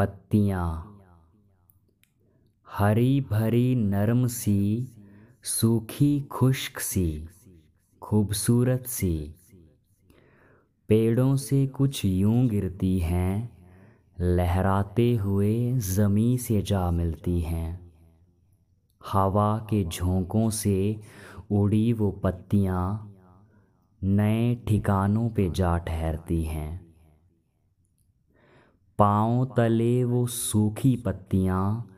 पत्तियाँ। हरी भरी नरम सी, सूखी खुश्क सी, खूबसूरत सी। पेड़ों से कुछ यूँ गिरती हैं, लहराते हुए ज़मी से जा मिलती हैं। हवा के झोंकों से उड़ी वो पत्तियाँ, नए ठिकानों पे जा ठहरती हैं। पाँव तले वो सूखी पत्तियाँ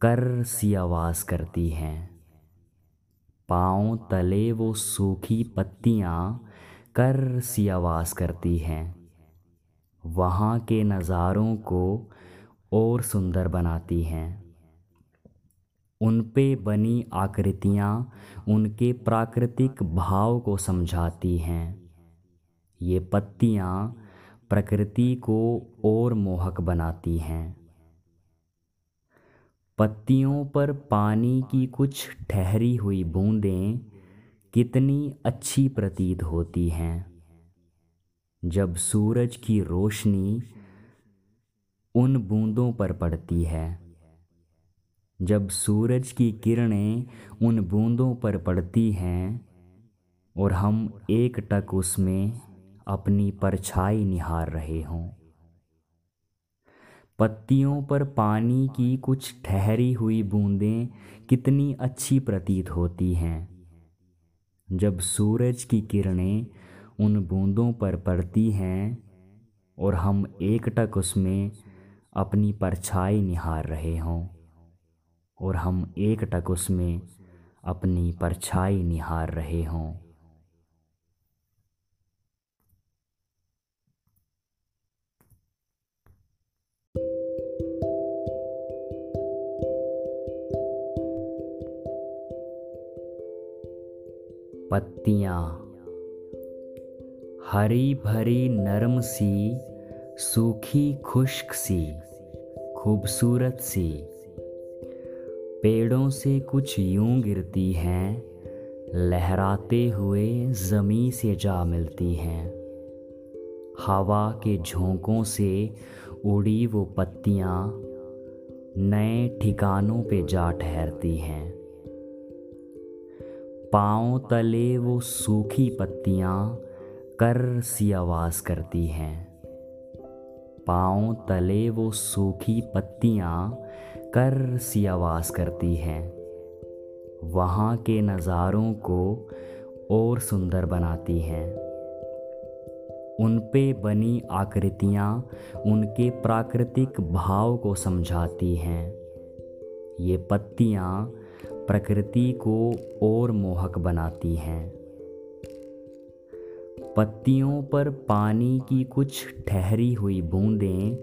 कर सी आवाज़ करती हैं। पाँव तले वो सूखी पत्तियाँ कर सी आवाज़ करती हैं। वहाँ के नज़ारों को और सुंदर बनाती हैं। उन पे बनी आकृतियाँ उनके प्राकृतिक भाव को समझाती हैं। ये पत्तियाँ प्रकृति को और मोहक बनाती हैं। पत्तियों पर पानी की कुछ ठहरी हुई बूंदें कितनी अच्छी प्रतीत होती हैं। जब सूरज की रोशनी उन बूंदों पर पड़ती है, जब सूरज की किरणें उन बूंदों पर पड़ती हैं और हम एक टक उसमें अपनी परछाई निहार रहे हों। पत्तियों पर पानी की कुछ ठहरी हुई बूंदें कितनी अच्छी प्रतीत होती हैं। जब सूरज की किरणें उन बूंदों पर पड़ती हैं और हम एकटक उसमें अपनी परछाई निहार रहे हों और हम एकटक उसमें अपनी परछाई निहार रहे हों। पत्तियाँ। हरी भरी नरम सी, सूखी खुश्क सी, खूबसूरत सी। पेड़ों से कुछ यूँ गिरती हैं, लहराते हुए ज़मी से जा मिलती हैं। हवा के झोंकों से उड़ी वो पत्तियाँ, नए ठिकानों पे जा ठहरती हैं। पाँव तले वो सूखी पत्तियाँ कर सी आवाज़ करती हैं। पाँव तले वो सूखी पत्तियाँ कर सी आवाज़ करती हैं। वहाँ के नज़ारों को और सुंदर बनाती हैं। उन पे बनी आकृतियाँ उनके प्राकृतिक भाव को समझाती हैं। ये पत्तियाँ प्रकृति को और मोहक बनाती हैं। पत्तियों पर पानी की कुछ ठहरी हुई बूंदें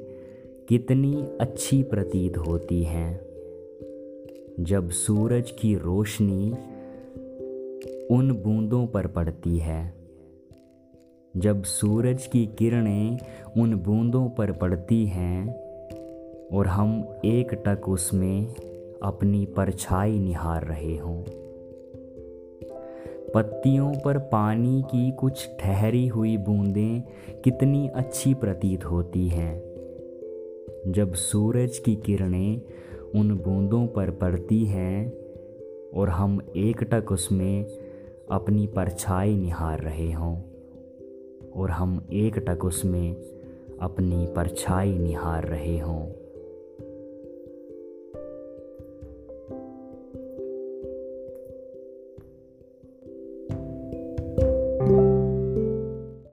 कितनी अच्छी प्रतीत होती हैं। जब सूरज की रोशनी उन बूंदों पर पड़ती है, जब सूरज की किरणें उन बूंदों पर पड़ती हैं और हम एक टक उसमें अपनी परछाई निहार रहे हों। पत्तियों पर पानी की कुछ ठहरी हुई बूंदें कितनी अच्छी प्रतीत होती हैं। जब सूरज की किरणें उन बूंदों पर पड़ती हैं और हम एकटक उसमें अपनी परछाई निहार रहे हों और हम एकटक उसमें अपनी परछाई निहार रहे हों।